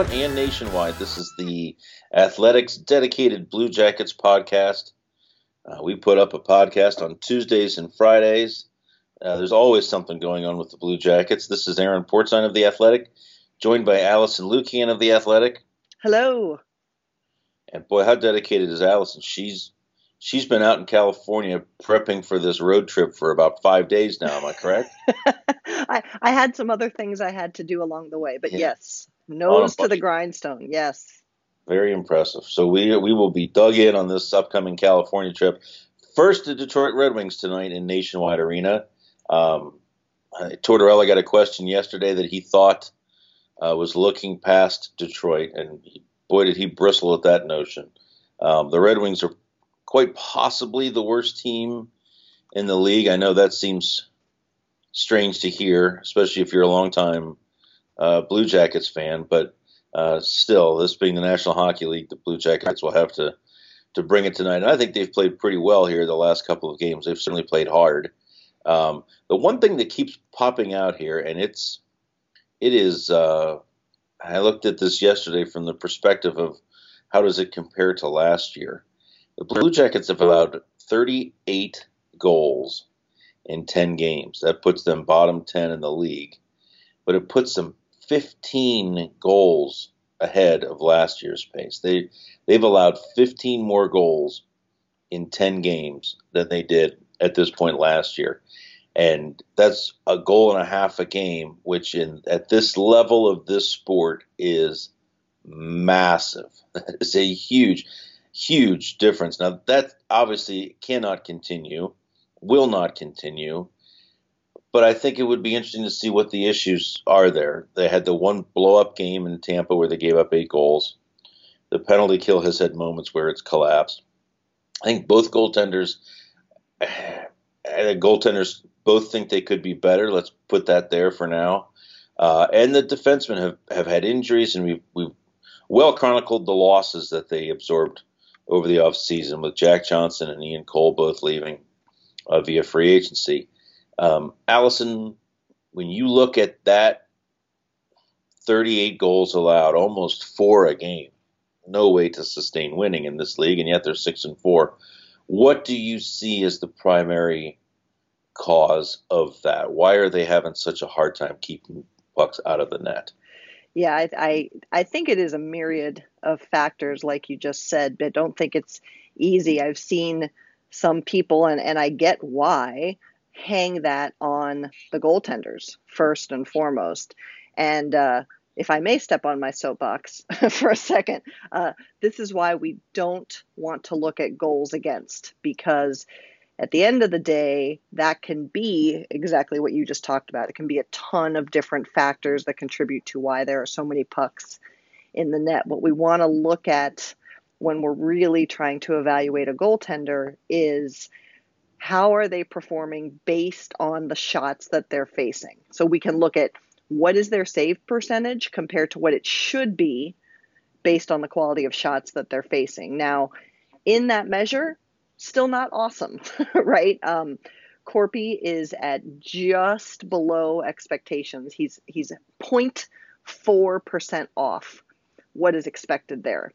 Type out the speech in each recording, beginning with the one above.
Front and Nationwide. This is the Athletic's Dedicated Blue Jackets podcast. Uh, we put up a podcast on Tuesdays and Fridays. Uh, there's always something going on with the Blue Jackets. This is Aaron Portzline of The Athletic, joined by Alison Lukan of The Athletic. Hello. And boy, how dedicated is Alison? She's she's been out in California prepping for this road trip for about five days now. Am I correct? I, I had some other things I had to do along the way, but yeah. yes, nose to the grindstone. Yes. Very impressive. So we we will be dug in on this upcoming California trip. First, the Detroit Red Wings tonight in Nationwide Arena. Um, Tortorella got a question yesterday that he thought uh, was looking past Detroit, and boy, did he bristle at that notion. Um, the Red Wings are quite possibly the worst team in the league. I know that seems strange to hear, especially if you're a longtime uh, Blue Jackets fan. But uh, still, this being the National Hockey League, the Blue Jackets will have to to bring it tonight. And I think they've played pretty well here the last couple of games. They've certainly played hard. Um, the one thing that keeps popping out here, and it's it is. Uh, I looked at this yesterday from the perspective of how does it compare to last year. The Blue Jackets have allowed 38 goals in 10 games. That puts them bottom 10 in the league, but it puts them 15 goals ahead of last year's pace. They they've allowed 15 more goals in 10 games than they did at this point last year. And that's a goal and a half a game, which in at this level of this sport is massive. It's a huge, huge difference. Now that obviously cannot continue will not continue. But I think it would be interesting to see what the issues are there. They had the one blow up game in Tampa where they gave up eight goals. The penalty kill has had moments where it's collapsed. I think both goaltenders, goaltenders both think they could be better. Let's put that there for now. Uh, and the defensemen have, have had injuries, and we've, we've well chronicled the losses that they absorbed over the offseason with Jack Johnson and Ian Cole both leaving uh, via free agency. Um, Alison, when you look at that 38 goals allowed, almost four a game, no way to sustain winning in this league, and yet they're six and four. What do you see as the primary cause of that? Why are they having such a hard time keeping pucks out of the net? Yeah, I, I, I think it is a myriad of factors, like you just said, but don't think it's easy. I've seen some people, and, and I get why, hang that on the goaltenders first and foremost. And uh, if I may step on my soapbox for a second, uh, this is why we don't want to look at goals against because at the end of the day, that can be exactly what you just talked about. It can be a ton of different factors that contribute to why there are so many pucks in the net. What we want to look at when we're really trying to evaluate a goaltender is how are they performing based on the shots that they're facing. So we can look at what is their save percentage compared to what it should be based on the quality of shots that they're facing. Now, in that measure, still not awesome, right? Um, Korpi is at just below expectations. He's he's 0.4 percent off what is expected there.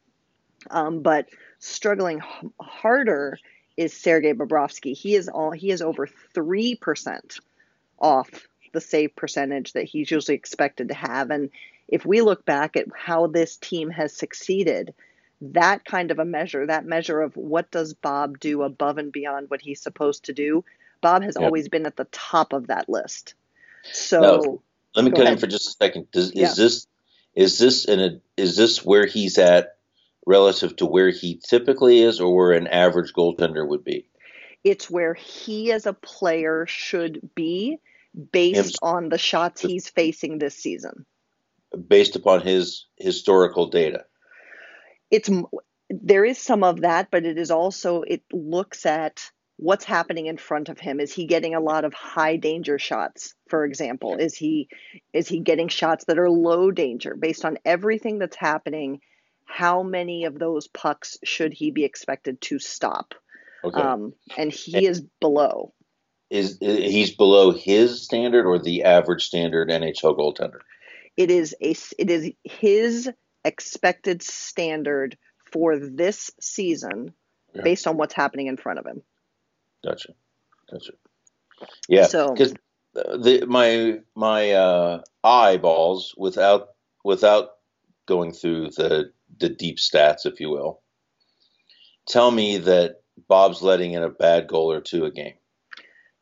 Um, but struggling harder is Sergei Bobrovsky. He is all he is over three percent off the save percentage that he's usually expected to have. And if we look back at how this team has succeeded, that kind of a measure, that measure of what does Bob do above and beyond what he's supposed to do, Bob has yep. always been at the top of that list. So now, let me cut ahead. in for just a second. Does, yeah. Is this is this in a is this where he's at relative to where he typically is or where an average goaltender would be? It's where he as a player should be based on the shots he's facing this season. Based upon his historical data. It's there is some of that, but it is also it looks at what's happening in front of him is he getting a lot of high danger shots for example is he is he getting shots that are low danger based on everything that's happening how many of those pucks should he be expected to stop? Okay. Um, and he and is below. Is he's below his standard or the average standard NHL goaltender? It is a it is his expected standard for this season yeah. based on what's happening in front of him. Gotcha. Gotcha. Yeah. Because so, the my my uh, eyeballs without without going through the the deep stats, if you will, tell me that Bob's letting in a bad goal or two a game.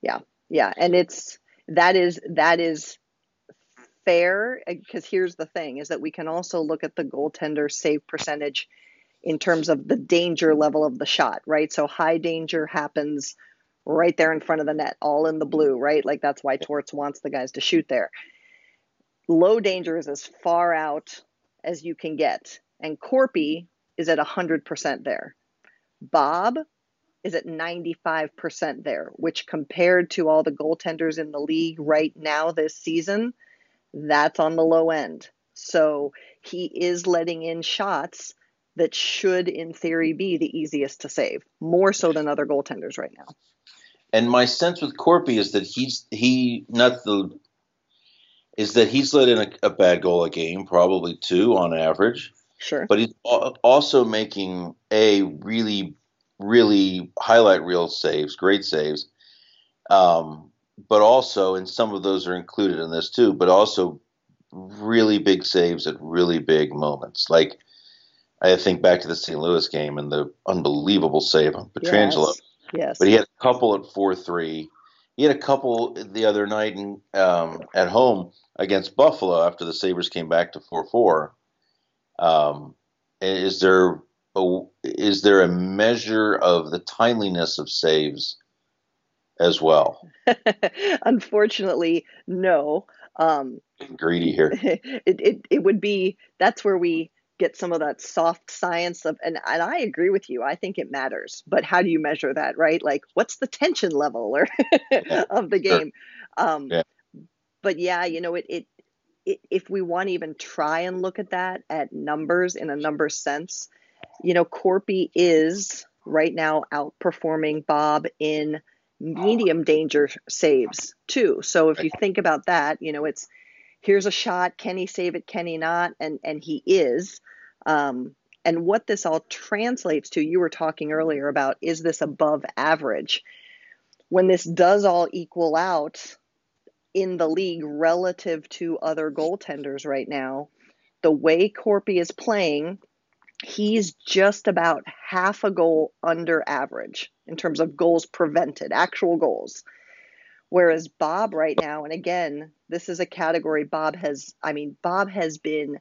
Yeah, yeah, and it's that is that is fair because here's the thing: is that we can also look at the goaltender save percentage in terms of the danger level of the shot, right? So high danger happens right there in front of the net, all in the blue, right? Like that's why Torts wants the guys to shoot there. Low danger is as far out as you can get, and Korpi is at 100% there. Bob is at 95% there, which compared to all the goaltenders in the league right now this season, that's on the low end. So he is letting in shots that should, in theory, be the easiest to save, more so than other goaltenders right now. And my sense with Korpi is that he's he not the is that he's let in a, a bad goal a game, probably two on average. Sure. But he's also making a really, really highlight reel saves, great saves. Um, but also, and some of those are included in this too, but also really big saves at really big moments. Like I think back to the St. Louis game and the unbelievable save on Pietrangelo. Yes. yes. But he had a couple at four three. He had a couple the other night in, um, at home against Buffalo after the Sabres came back to four four. Um, is there a, is there a measure of the timeliness of saves as well? Unfortunately, no. Um, greedy here. It, it it would be that's where we get some of that soft science of and, and I agree with you. I think it matters. But how do you measure that, right? Like what's the tension level or of the game? Sure. Um, yeah. but yeah, you know, it it if we want to even try and look at that at numbers in a number sense, you know, Korpi is right now outperforming Bob in medium danger saves too. So if you think about that, you know, it's here's a shot, can he save it, can he not? And and he is. Um, and what this all translates to, you were talking earlier about is this above average? When this does all equal out in the league relative to other goaltenders right now, the way Korpi is playing, he's just about half a goal under average in terms of goals prevented, actual goals. Whereas Bob right now, and again, this is a category Bob has, I mean, Bob has been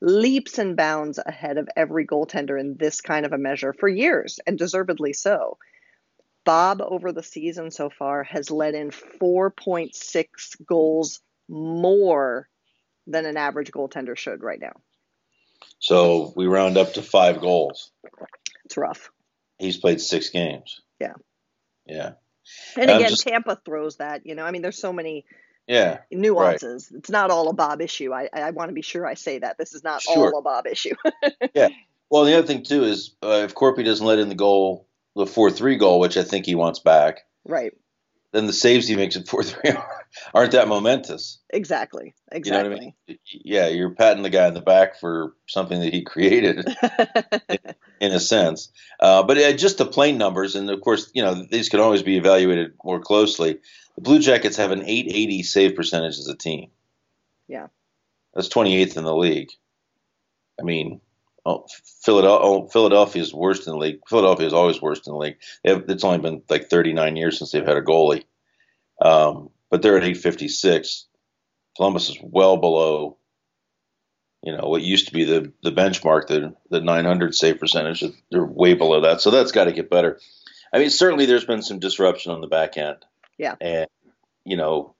leaps and bounds ahead of every goaltender in this kind of a measure for years, and deservedly so. Bob, over the season so far, has let in 4.6 goals more than an average goaltender should right now. So we round up to five goals. It's rough. He's played six games. Yeah. Yeah. And, again, just, Tampa throws that. You know, I mean, there's so many yeah nuances. Right. It's not all a Bob issue. I I want to be sure I say that this is not sure. all a Bob issue. yeah. Well, the other thing too is uh, if Korpi doesn't let in the goal, the four three goal, which I think he wants back. Right. Then the saves he makes at four three aren't that momentous. Exactly. Exactly. You know what I mean? Yeah, you're patting the guy in the back for something that he created. in a sense. Uh, but uh, just the plain numbers, and of course, you know, these can always be evaluated more closely. The Blue Jackets have an 880 save percentage as a team. Yeah. That's 28th in the league. I mean, oh, Philadelphia, oh, Philadelphia is worst in the league. Philadelphia is always worst in the league. Have, it's only been like 39 years since they've had a goalie. Um, but they're at 856. Columbus is well below you know what used to be the the benchmark, the the 900 save percentage. They're way below that, so that's got to get better. I mean, certainly there's been some disruption on the back end. Yeah, and you know,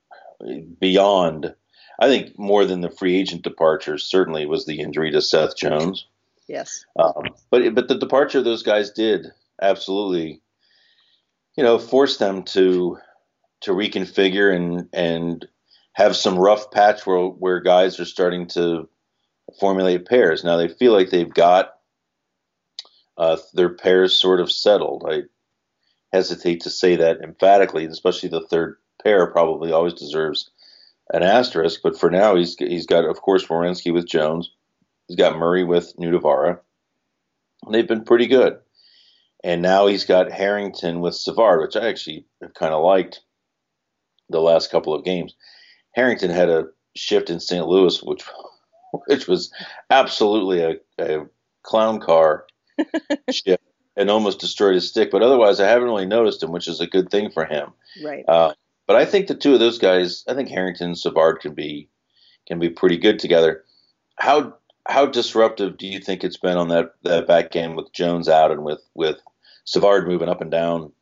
beyond, I think more than the free agent departures, certainly was the injury to Seth Jones. Yes, um, but but the departure those guys did absolutely, you know, force them to to reconfigure and and have some rough patch where where guys are starting to formulate pairs. Now they feel like they've got uh, their pairs sort of settled. I hesitate to say that emphatically, especially the third pair probably always deserves an asterisk. But for now, he's he's got, of course, Werenski with Jones. He's got Murray with Nutivaara. And they've been pretty good. And now he's got Harrington with Savard, which I actually have kind of liked the last couple of games. Harrington had a shift in St. Louis, which which was absolutely a, a clown car shift and almost destroyed his stick. But otherwise, I haven't really noticed him, which is a good thing for him. Right. Uh, but I think the two of those guys, I think Harrington and Savard can be can be pretty good together. How how disruptive do you think it's been on that that back game with Jones out and with with Savard moving up and down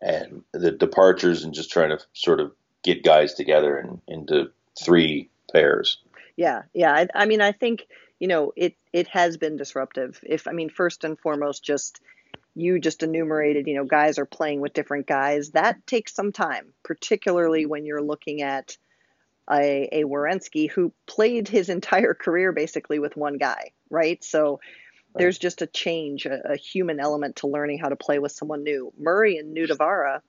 and the departures and just trying to sort of get guys together and into three pairs? Yeah, yeah. I, I mean, I think you know it it has been disruptive. If I mean, first and foremost, just you just enumerated, you know, guys are playing with different guys. That takes some time, particularly when you're looking at a, a Werenski who played his entire career basically with one guy, right? So right. there's just a change, a, a, human element to learning how to play with someone new. Murray and Nutivaara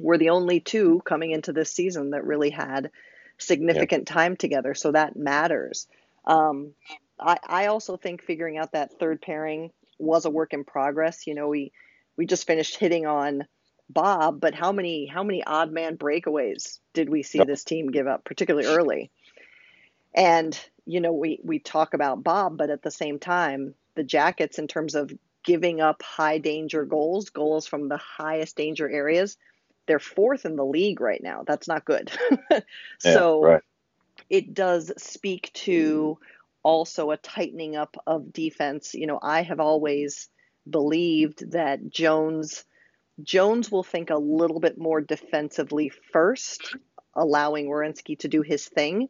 were the only two coming into this season that really had significant time together, so that matters. Um, I, I also think figuring out that third pairing was a work in progress. You know, we we just finished hitting on Bob, but how many how many odd man breakaways did we see this team give up, particularly early? And you know, we we talk about Bob, but at the same time, the Jackets in terms of giving up high danger goals, goals from the highest danger areas, they're fourth in the league right now. That's not good. so right. it does speak to also a tightening up of defense. You know, I have always believed that Jones Jones will think a little bit more defensively first, allowing Werenski to do his thing.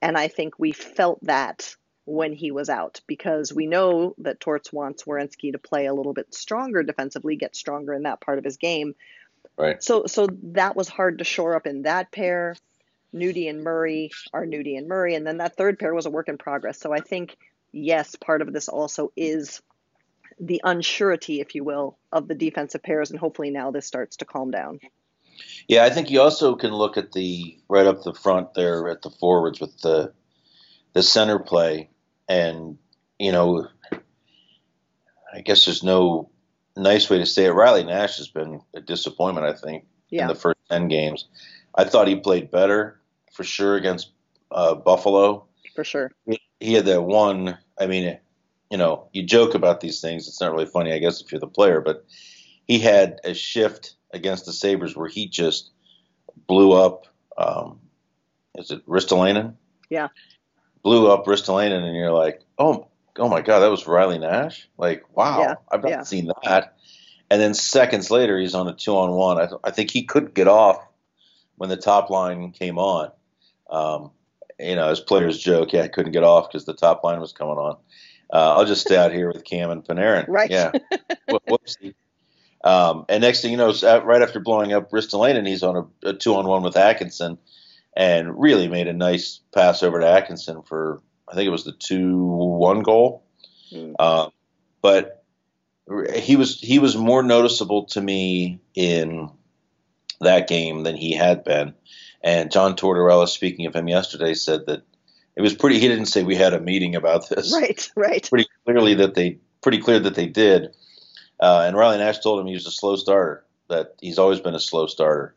And I think we felt that when he was out because we know that Torts wants Werenski to play a little bit stronger defensively, get stronger in that part of his game. Right. So so that was hard to shore up in that pair. Nudie and Murray are Nudie and Murray. And then that third pair was a work in progress. So I think, yes, part of this also is the unsurety, if you will, of the defensive pairs. And hopefully now this starts to calm down. Yeah, I think you also can look at the right up the front there at the forwards with the the center play, and you know, I guess there's no nice way to say it. Riley Nash has been a disappointment, I think, yeah. in the first ten games. I thought he played better for sure against uh, Buffalo. For sure. He, he had that one. I mean, you know, you joke about these things. It's not really funny, I guess, if you're the player, but he had a shift against the Sabres where he just blew up. Um, is it Ristolainen? Yeah. Blew up Ristolainen, and you're like, oh, oh my God, that was Riley Nash. Like, wow, yeah. I've not yeah. seen that. And then seconds later, he's on a two on one. I, th- I think he could get off when the top line came on. Um, you know, as players joke, yeah, I couldn't get off because the top line was coming on. Uh, I'll just stay out here with Cam and Panarin. Right. Yeah. Whoopsie. Um, and next thing you know, right after blowing up Ristolainen, he's on a, a two on one with Atkinson and really made a nice pass over to Atkinson for, I think it was the 2 1 goal. Mm. Uh, but he was he was more noticeable to me in that game than he had been. And John Tortorella, speaking of him yesterday, said that it was pretty. He didn't say we had a meeting about this. Right, right. Pretty clearly that they pretty clear that they did. Uh, and Riley Nash told him he was a slow starter. That he's always been a slow starter.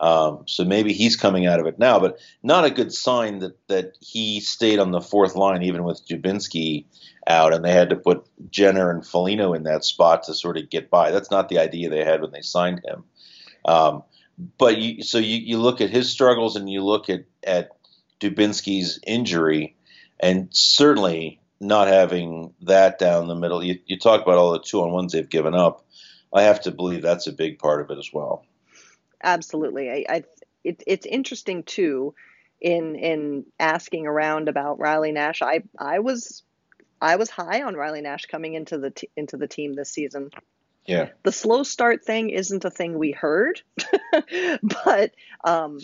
Um, so maybe he's coming out of it now, but not a good sign that that he stayed on the fourth line even with Dubinsky out, and they had to put Jenner and Foligno in that spot to sort of get by. That's not the idea they had when they signed him. Um, but you, so you, you look at his struggles and you look at, at Dubinsky's injury, and certainly not having that down the middle. You, you talk about all the two on ones they've given up. I have to believe that's a big part of it as well. Absolutely, I, I it, it's interesting too. In in asking around about Riley Nash, I I was I was high on Riley Nash coming into the t- into the team this season. Yeah. The slow start thing isn't a thing we heard, but um,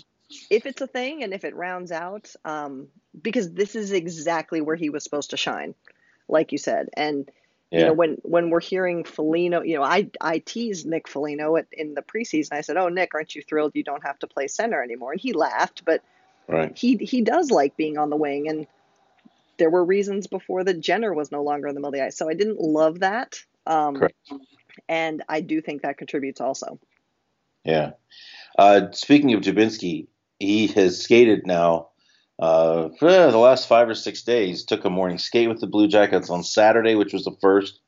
if it's a thing and if it rounds out, um, because this is exactly where he was supposed to shine, like you said. And yeah. you know, when when we're hearing Foligno, you know, I I teased Nick Foligno at, in the preseason. I said, "Oh, Nick, aren't you thrilled you don't have to play center anymore?" And he laughed, but Right. He he does like being on the wing, and there were reasons before that Jenner was no longer in the middle of the ice. So I didn't love that. Um, Correct. and I do think that contributes also. Yeah. Uh, speaking of Dubinsky, he has skated now uh, for the last five or six days. Took a morning skate with the Blue Jackets on Saturday, which was the first.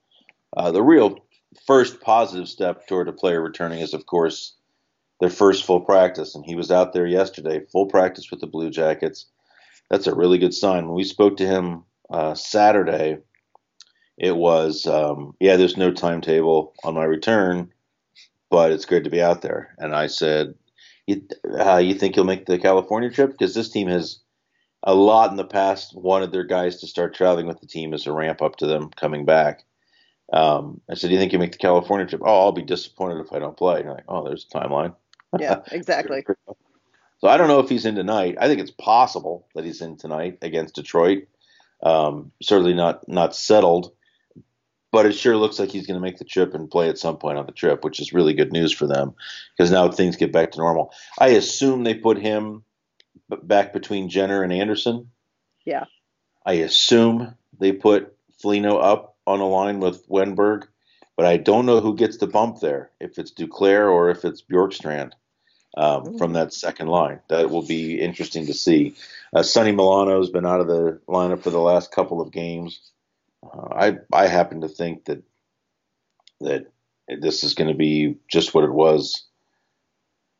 Uh, the real first positive step toward a player returning is, of course, their first full practice. And he was out there yesterday, full practice with the Blue Jackets. That's a really good sign. When we spoke to him uh, Saturday, it was, um, yeah, there's no timetable on my return, but it's great to be out there. And I said, you, uh, you think you'll make the California trip? Because this team has a lot in the past wanted their guys to start traveling with the team as a ramp up to them coming back. Um, I said, "Do you think you make the California trip?" Oh, I'll be disappointed if I don't play. And you're like, "Oh, there's a timeline." Yeah, exactly. so I don't know if he's in tonight. I think it's possible that he's in tonight against Detroit. Um, certainly not not settled, but it sure looks like he's going to make the trip and play at some point on the trip, which is really good news for them because now things get back to normal. I assume they put him back between Jenner and Anderson. Yeah. I assume they put Foligno up on a line with Wenberg, but I don't know who gets the bump there. If it's Duclair or if it's Bjorkstrand um, from that second line, that will be interesting to see. Uh, Sonny Milano has been out of the lineup for the last couple of games. Uh, I I happen to think that that this is going to be just what it was,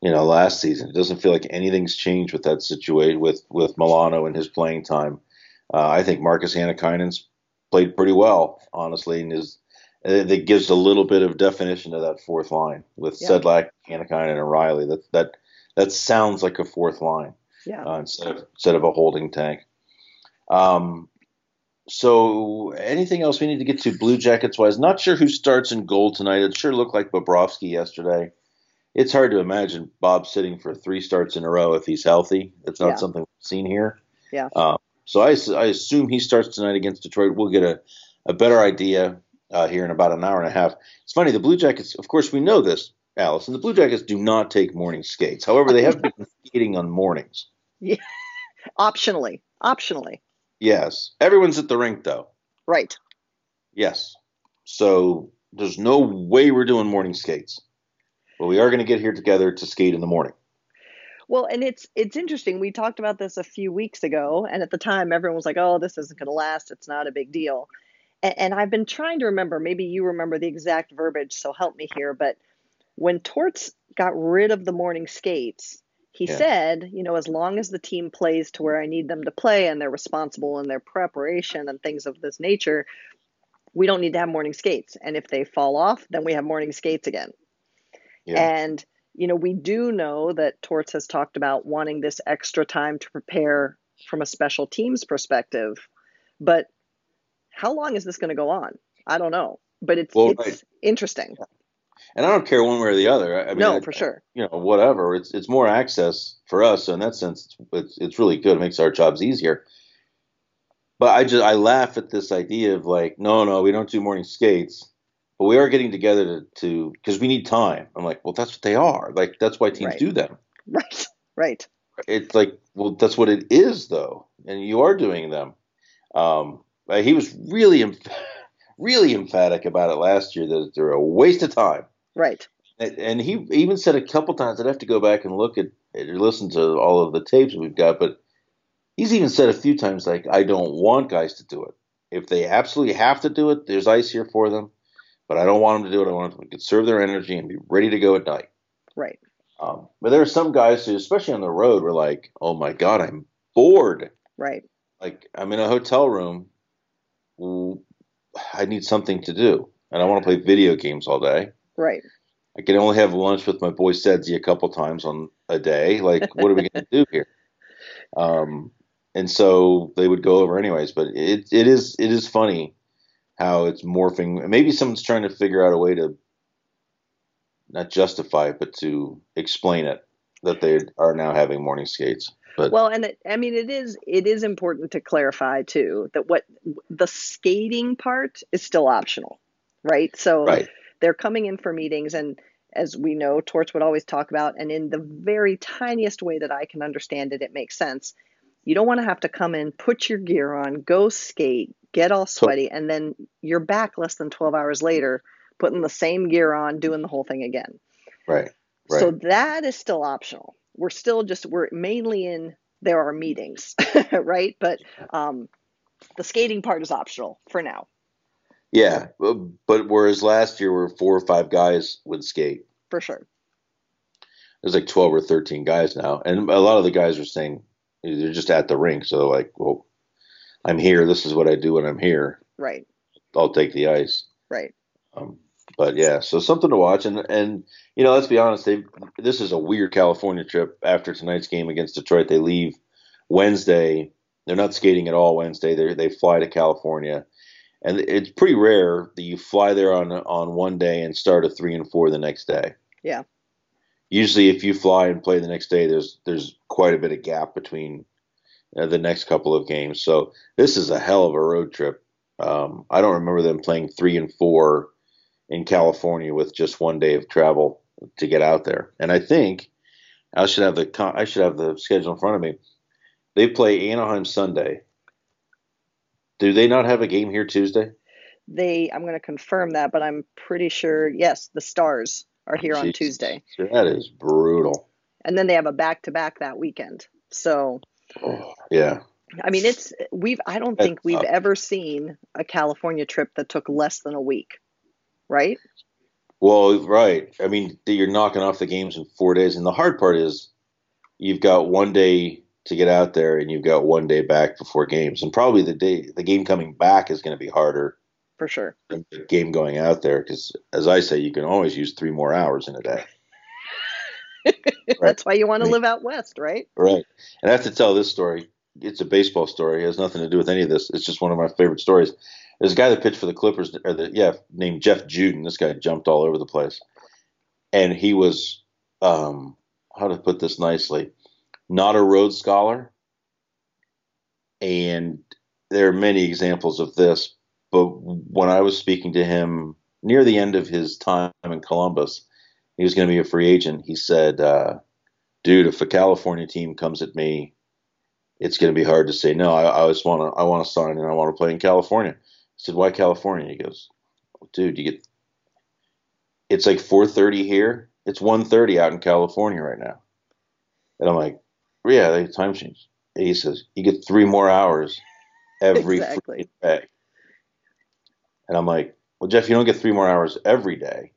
you know, last season. It doesn't feel like anything's changed with that situation with with Milano and his playing time. Uh, I think Marcus Hannikainen's played pretty well, honestly, and is that gives a little bit of definition to that fourth line with yeah. Sedlak, Hannikainen, and Riley. That that that sounds like a fourth line yeah. uh, instead of instead of a holding tank. Um, so anything else we need to get to Blue Jackets wise? Not sure who starts in goal tonight. It sure looked like Bobrovsky yesterday. It's hard to imagine Bob sitting for three starts in a row if he's healthy. It's not yeah. something we've seen here. Yeah. Um, so I, I assume he starts tonight against Detroit. We'll get a, a better idea uh, here in about an hour and a half. It's funny, the Blue Jackets, of course, we know this, Alison. The Blue Jackets do not take morning skates. However, they have been skating on mornings. Yeah. Optionally. Optionally. Yes. Everyone's at the rink, though. Right. Yes. So there's no way we're doing morning skates. But we are going to get here together to skate in the morning. Well, and it's it's interesting. We talked about this a few weeks ago, and at the time, everyone was like, "Oh, this isn't going to last. It's not a big deal." And, and I've been trying to remember. Maybe you remember the exact verbiage, so help me here. But when Torts got rid of the morning skates, he yeah. said, you know, as long as the team plays to where I need them to play and they're responsible in their preparation and things of this nature, we don't need to have morning skates. And if they fall off, then we have morning skates again. Yeah. And you know, we do know that Torts has talked about wanting this extra time to prepare from a special teams perspective. But how long is this going to go on? I don't know. But it's well, it's right. interesting. And I don't care one way or the other. I mean, no, I, for sure. You know, whatever. It's it's more access for us. So in that sense, it's, it's it's really good. It makes our jobs easier. But I just I laugh at this idea of like, no, no, we don't do morning skates but we are getting together to because we need time. I'm like, well, that's what they are. Like that's why teams right. do them. Right. Right. It's like, well, that's what it is, though, and you are doing them. Um, he was really, really emphatic about it last year that they're a waste of time. Right. And, he even said a couple times. I'd have to go back and look at or listen to all of the tapes we've got, but he's even said a few times like, I don't want guys to do it. If they absolutely have to do it, there's ice here for them but I don't want them to do it. I want them to conserve their energy and be ready to go at night. Right. Um, but there are some guys who, especially on the road, were like, "Oh my god, I'm bored." Right. Like I'm in a hotel room. I need something to do, and I want to play video games all day. Right. I can only have lunch with my boy Sedzi a couple times on a day. Like, what are we going to do here? Um, and so they would go over anyways. But it it is it is funny how it's morphing. Maybe someone's trying to figure out a way to not justify it, but to explain it that they are now having morning skates. But well, and it, I mean, it is it is important to clarify too that what the skating part is still optional, right? So right. they're coming in for meetings, and as we know, Torts would always talk about, and in the very tiniest way that I can understand it, it makes sense. You don't want to have to come in, put your gear on, go skate, get all sweaty, and then you're back less than 12 hours later, putting the same gear on, doing the whole thing again. Right. Right. So that is still optional. We're still just, we're mainly in, there are meetings, right? But um, the skating part is optional for now. Yeah, but whereas last year where four or five guys would skate. For sure. There's like 12 or 13 guys now. And a lot of the guys are saying they're just at the rink. So like, well, I'm here. This is what I do when I'm here. Right. I'll take the ice. Right. Um, but yeah, so something to watch. And, and, you know, let's be honest. They, this is a weird California trip after tonight's game against Detroit. They leave Wednesday. They're not skating at all Wednesday. They, they fly to California and it's pretty rare that you fly there on on one day and start a three and four the next day. Yeah. Usually, if you fly and play the next day, there's there's quite a bit of gap between uh, the next couple of games. So this is a hell of a road trip. Um, I don't remember them playing three and four in California with just one day of travel to get out there. And I think I should have the I should have the schedule in front of me. They play Anaheim Sunday. Do they not have a game here Tuesday? They, I'm going to confirm that, but I'm pretty sure. Yes, the Stars are here Jeez. on Tuesday. That is brutal. And then they have a back to back that weekend. So, oh, yeah. I mean, it's we've. I don't think we've ever seen a California trip that took less than a week, right? Well, right. I mean, you're knocking off the games in four days, and the hard part is you've got one day to get out there, and you've got one day back before games, and probably the day the game coming back is going to be harder for sure than the game going out there because, as I say, you can always use three more hours in a day. right? That's why you want to live out west, right? Right. And I have to tell this story. It's a baseball story. It has nothing to do with any of this. It's just one of my favorite stories. There's a guy that pitched for the Clippers, or the yeah, named Jeff Juden. This guy jumped all over the place, and he was, um, how to put this nicely, not a Rhodes Scholar. And there are many examples of this. But when I was speaking to him near the end of his time in Columbus, he was going to be a free agent. He said, uh, "Dude, if a California team comes at me, it's going to be hard to say no. I, I just want to. I want to sign and I want to play in California." I said, "Why California?" He goes, "Dude, you get. It's like 4:30 here. It's 1:30 out in California right now." And I'm like, yeah, they time change. He says you get three more hours every exactly. day. And I'm like, well, Jeff, you don't get three more hours every day.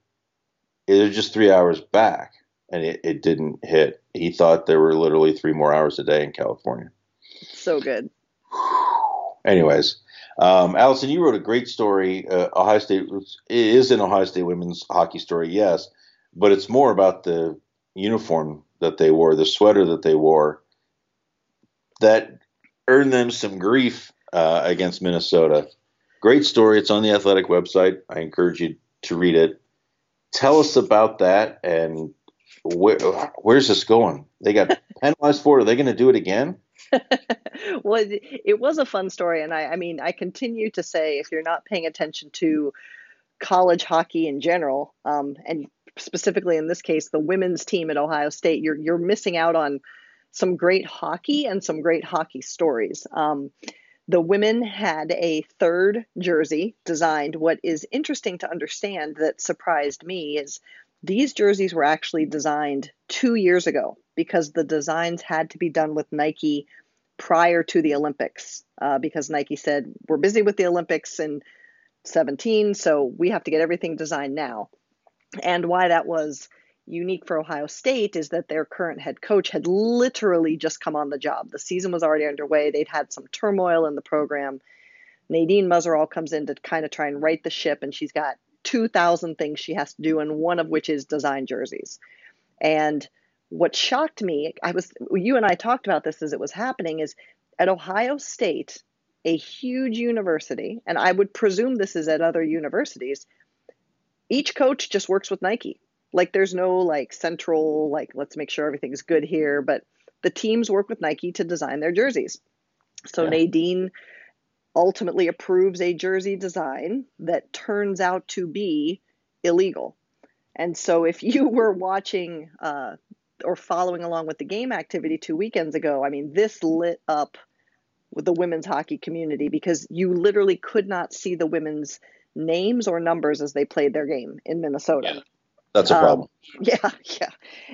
It's just three hours back. And it, it didn't hit. He thought there were literally three more hours a day in California. So good. Anyways, um, Alison, you wrote a great story. Uh, Ohio State is an Ohio State women's hockey story, yes, but it's more about the uniform that they wore, the sweater that they wore, that earned them some grief uh, against Minnesota. Great story. It's on the athletic website. I encourage you to read it. Tell us about that and where, where's this going? They got penalized for it. Are they going to do it again? well, it was a fun story. And I, I mean, I continue to say if you're not paying attention to college hockey in general, um, and specifically in this case, the women's team at Ohio State, you're you're missing out on some great hockey and some great hockey stories. Um, the women had a third jersey designed. What is interesting to understand that surprised me is these jerseys were actually designed two years ago because the designs had to be done with Nike prior to the Olympics uh, because Nike said, We're busy with the Olympics in 17, so we have to get everything designed now. And why that was unique for Ohio State is that their current head coach had literally just come on the job. The season was already underway. They'd had some turmoil in the program. Nadine Muzerall comes in to kind of try and right the ship, and she's got 2,000 things she has to do, and one of which is design jerseys. And what shocked me, I was you and I talked about this as it was happening, is at Ohio State, a huge university, and I would presume this is at other universities, each coach just works with Nike. Like there's no like central like let's make sure everything's good here, but the teams work with Nike to design their jerseys. So yeah. Nadine ultimately approves a jersey design that turns out to be illegal. And so if you were watching uh, or following along with the game activity two weekends ago, I mean, this lit up with the women's hockey community because you literally could not see the women's names or numbers as they played their game in Minnesota. Yeah, that's a problem. Um, yeah, yeah.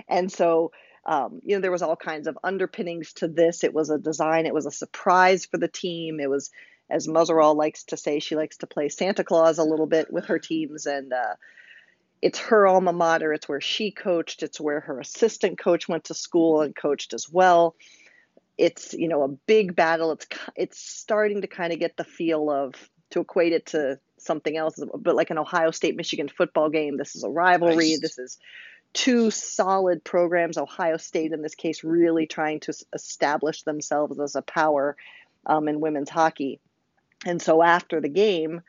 And so, um, you know, there was all kinds of underpinnings to this. It was a design, it was a surprise for the team. It was, as Muzerall likes to say, she likes to play Santa Claus a little bit with her teams. And uh, it's her alma mater. It's where she coached. It's where her assistant coach went to school and coached as well. It's, you know, a big battle. It's, it's starting to kind of get the feel of, to equate it to something else, but like an Ohio State Michigan football game. This is a rivalry. Nice. This is two solid programs. Ohio State, in this case, really trying to establish themselves as a power um, in women's hockey. And so after the game,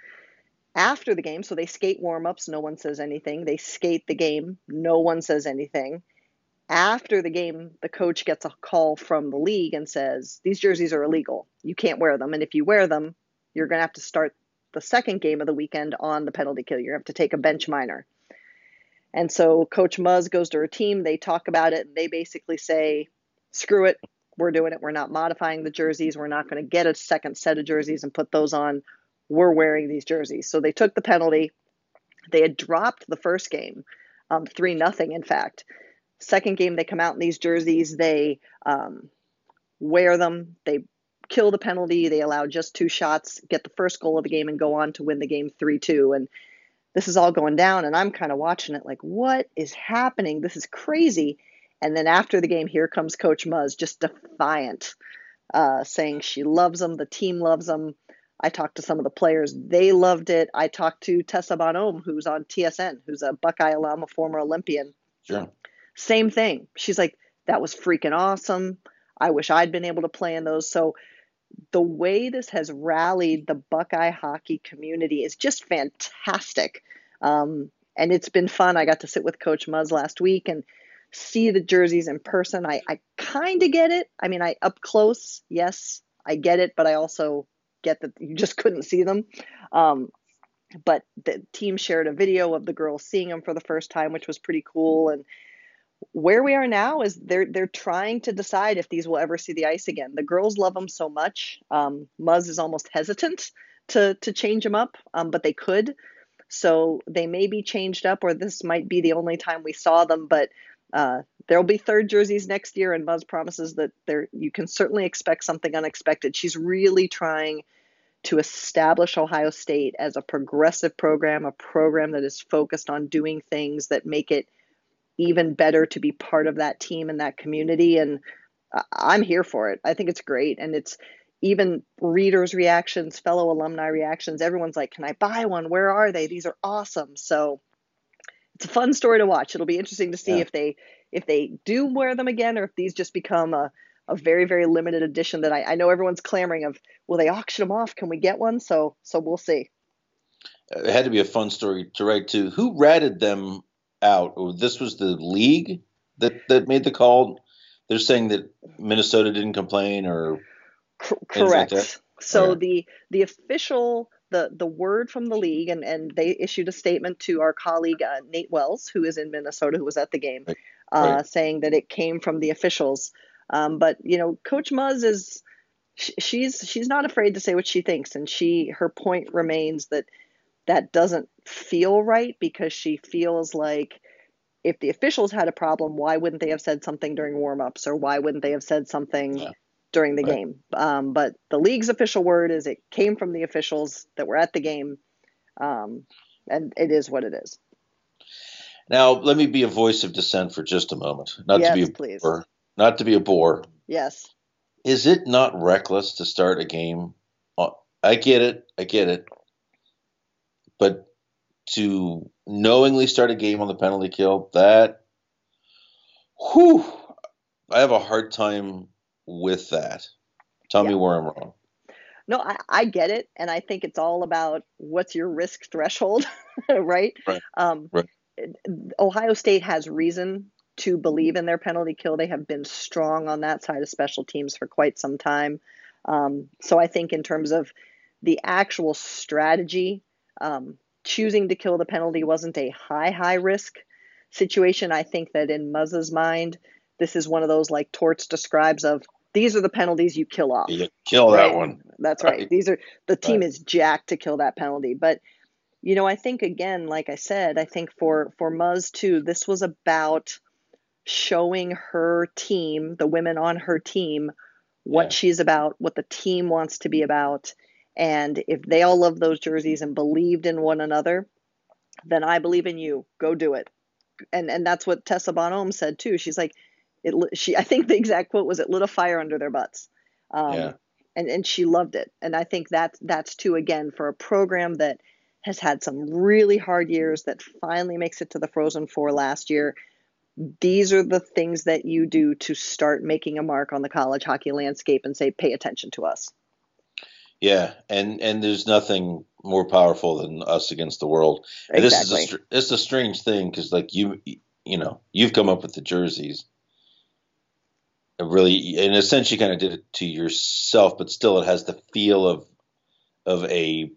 after the game, so they skate warm ups, no one says anything. They skate the game, no one says anything. After the game, the coach gets a call from the league and says, These jerseys are illegal. You can't wear them. And if you wear them, you're going to have to start the second game of the weekend on the penalty kill. You're going to have to take a bench minor. And so Coach Muzz goes to her team. They talk about it. And they basically say, screw it. We're doing it. We're not modifying the jerseys. We're not going to get a second set of jerseys and put those on. We're wearing these jerseys. So they took the penalty. They had dropped the first game, um, 3 nothing. in fact. Second game, they come out in these jerseys. They um, wear them. They kill the penalty. They allow just two shots, get the first goal of the game, and go on to win the game 3 2. And this is all going down. And I'm kind of watching it like, what is happening? This is crazy. And then after the game, here comes Coach Muzz, just defiant, uh, saying she loves them, the team loves them. I talked to some of the players, they loved it. I talked to Tessa Bonhomme, who's on TSN, who's a Buckeye alum, a former Olympian. Sure. Same thing. She's like, that was freaking awesome. I wish I'd been able to play in those. So the way this has rallied the Buckeye hockey community is just fantastic. Um, and it's been fun. I got to sit with Coach Muzz last week and see the jerseys in person. I, I kind of get it. I mean, I up close, yes, I get it, but I also get that you just couldn't see them. Um, but the team shared a video of the girls seeing them for the first time, which was pretty cool. And where we are now is they're they're trying to decide if these will ever see the ice again. The girls love them so much. Um, Muzz is almost hesitant to to change them up, um, but they could. So they may be changed up, or this might be the only time we saw them. But uh, there'll be third jerseys next year, and Muzz promises that there you can certainly expect something unexpected. She's really trying to establish Ohio State as a progressive program, a program that is focused on doing things that make it even better to be part of that team and that community. And I'm here for it. I think it's great. And it's even readers' reactions, fellow alumni reactions. Everyone's like, Can I buy one? Where are they? These are awesome. So it's a fun story to watch. It'll be interesting to see yeah. if they if they do wear them again or if these just become a, a very, very limited edition that I, I know everyone's clamoring of will they auction them off? Can we get one? So so we'll see. It had to be a fun story to write to. Who ratted them out. This was the league that that made the call. They're saying that Minnesota didn't complain or correct. Like so okay. the the official the the word from the league and and they issued a statement to our colleague uh, Nate Wells who is in Minnesota who was at the game right. Uh, right. saying that it came from the officials. Um, but you know, Coach Muzz is she's she's not afraid to say what she thinks and she her point remains that that doesn't feel right because she feels like if the officials had a problem, why wouldn't they have said something during warmups or why wouldn't they have said something yeah. during the right. game? Um, but the league's official word is it came from the officials that were at the game, um, and it is what it is. Now, let me be a voice of dissent for just a moment. Not yes, to be a please. bore. Not to be a bore. Yes. Is it not reckless to start a game? I get it. I get it but to knowingly start a game on the penalty kill, that, whew, I have a hard time with that. Tell yeah. me where I'm wrong. No, I, I, get it, and I think it's all about what's your risk threshold, right? Right. Um, right. Ohio State has reason to believe in their penalty kill. They have been strong on that side of special teams for quite some time. Um, so I think in terms of the actual strategy um, choosing to kill the penalty wasn't a high, high risk. situation. I think that in Muzz's mind, this is one of those like Torts describes of these are the penalties you kill off. You kill right? that one. That's right. right. These are the team right. is jacked to kill that penalty. But you know, I think again, like I said, I think for for Muzz too, this was about showing her team, the women on her team, what yeah. she's about, what the team wants to be about. And if they all love those jerseys and believed in one another, then I believe in you. Go do it. And and that's what Tessa Bonhomme said too. She's like, it. She I think the exact quote was, "It lit a fire under their butts." Um, yeah. And and she loved it. And I think that's that's too again for a program that has had some really hard years that finally makes it to the Frozen Four last year. These are the things that you do to start making a mark on the college hockey landscape and say, pay attention to us. Yeah, and and there's nothing more powerful than us against the world. And exactly. this is a, it's a strange thing because like you you know you've come up with the jerseys. It really, in a sense, you kind of did it to yourself, but still, it has the feel of of a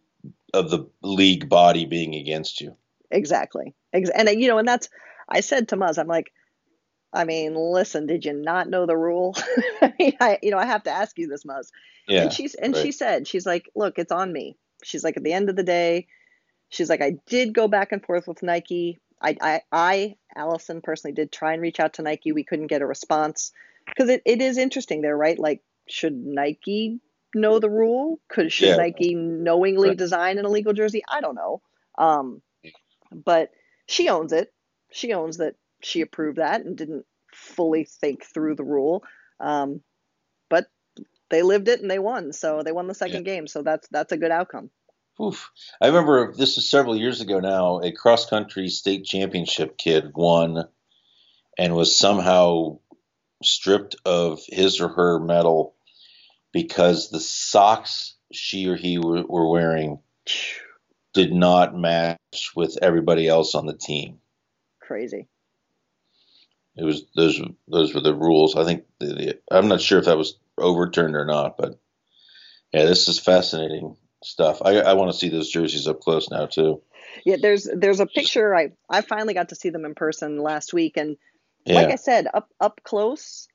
of the league body being against you. Exactly, and you know, and that's I said to Muzz, I'm like, I mean, listen, did you not know the rule? I mean, I, you know, I have to ask you this, Muzz. Yeah. And she's and right. she said, she's like, look, it's on me. She's like, at the end of the day, she's like, I did go back and forth with Nike. I, I, I Allison personally did try and reach out to Nike. We couldn't get a response because it, it is interesting there, right? Like, should Nike know the rule? Could should yeah. Nike knowingly right. design an illegal jersey? I don't know. Um, but she owns it. She owns that she approved that and didn't fully think through the rule. Um, but they lived it and they won. So they won the second yeah. game. So that's that's a good outcome. Oof. I remember this was several years ago now. A cross country state championship kid won and was somehow stripped of his or her medal because the socks she or he were, were wearing did not match with everybody else on the team. Crazy. It was those those were the rules. I think the, the, I'm not sure if that was overturned or not, but yeah, this is fascinating stuff. I, I want to see those jerseys up close now too. Yeah, there's there's a picture. I I finally got to see them in person last week, and yeah. like I said, up up close.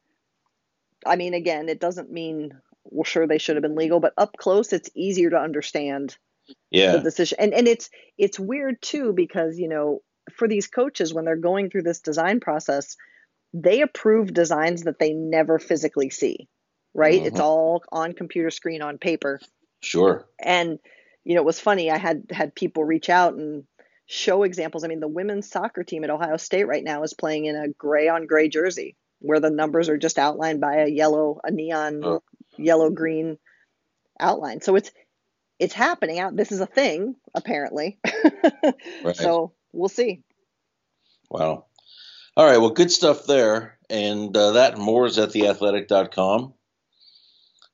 I mean, again, it doesn't mean well, sure they should have been legal, but up close, it's easier to understand. Yeah. The decision, and and it's it's weird too because you know for these coaches when they're going through this design process, they approve designs that they never physically see, right? Mm-hmm. It's all on computer screen on paper. Sure. And you know, it was funny. I had had people reach out and show examples. I mean, the women's soccer team at Ohio State right now is playing in a gray on gray jersey where the numbers are just outlined by a yellow, a neon oh. yellow green outline. So it's it's happening out. This is a thing apparently. right. So we'll see. Wow. All right. Well, good stuff there. And uh, that and more is at theathletic.com.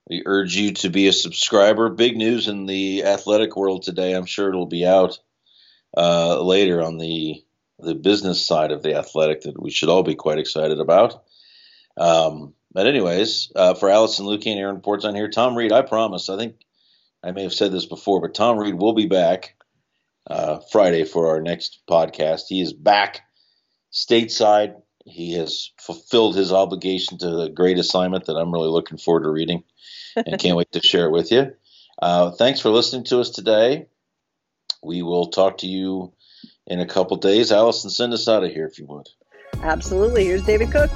We urge you to be a subscriber. Big news in the athletic world today. I'm sure it'll be out uh, later on the the business side of the athletic that we should all be quite excited about. Um, but anyways, uh, for Alison Lukan and Aaron Portzline on here, Tom Reed, I promise. I think I may have said this before, but Tom Reed will be back uh, Friday for our next podcast. He is back stateside. He has fulfilled his obligation to the great assignment that I'm really looking forward to reading and can't wait to share it with you. Uh, thanks for listening to us today. We will talk to you in a couple days. Alison, send us out of here if you would. Absolutely. Here's David Cook.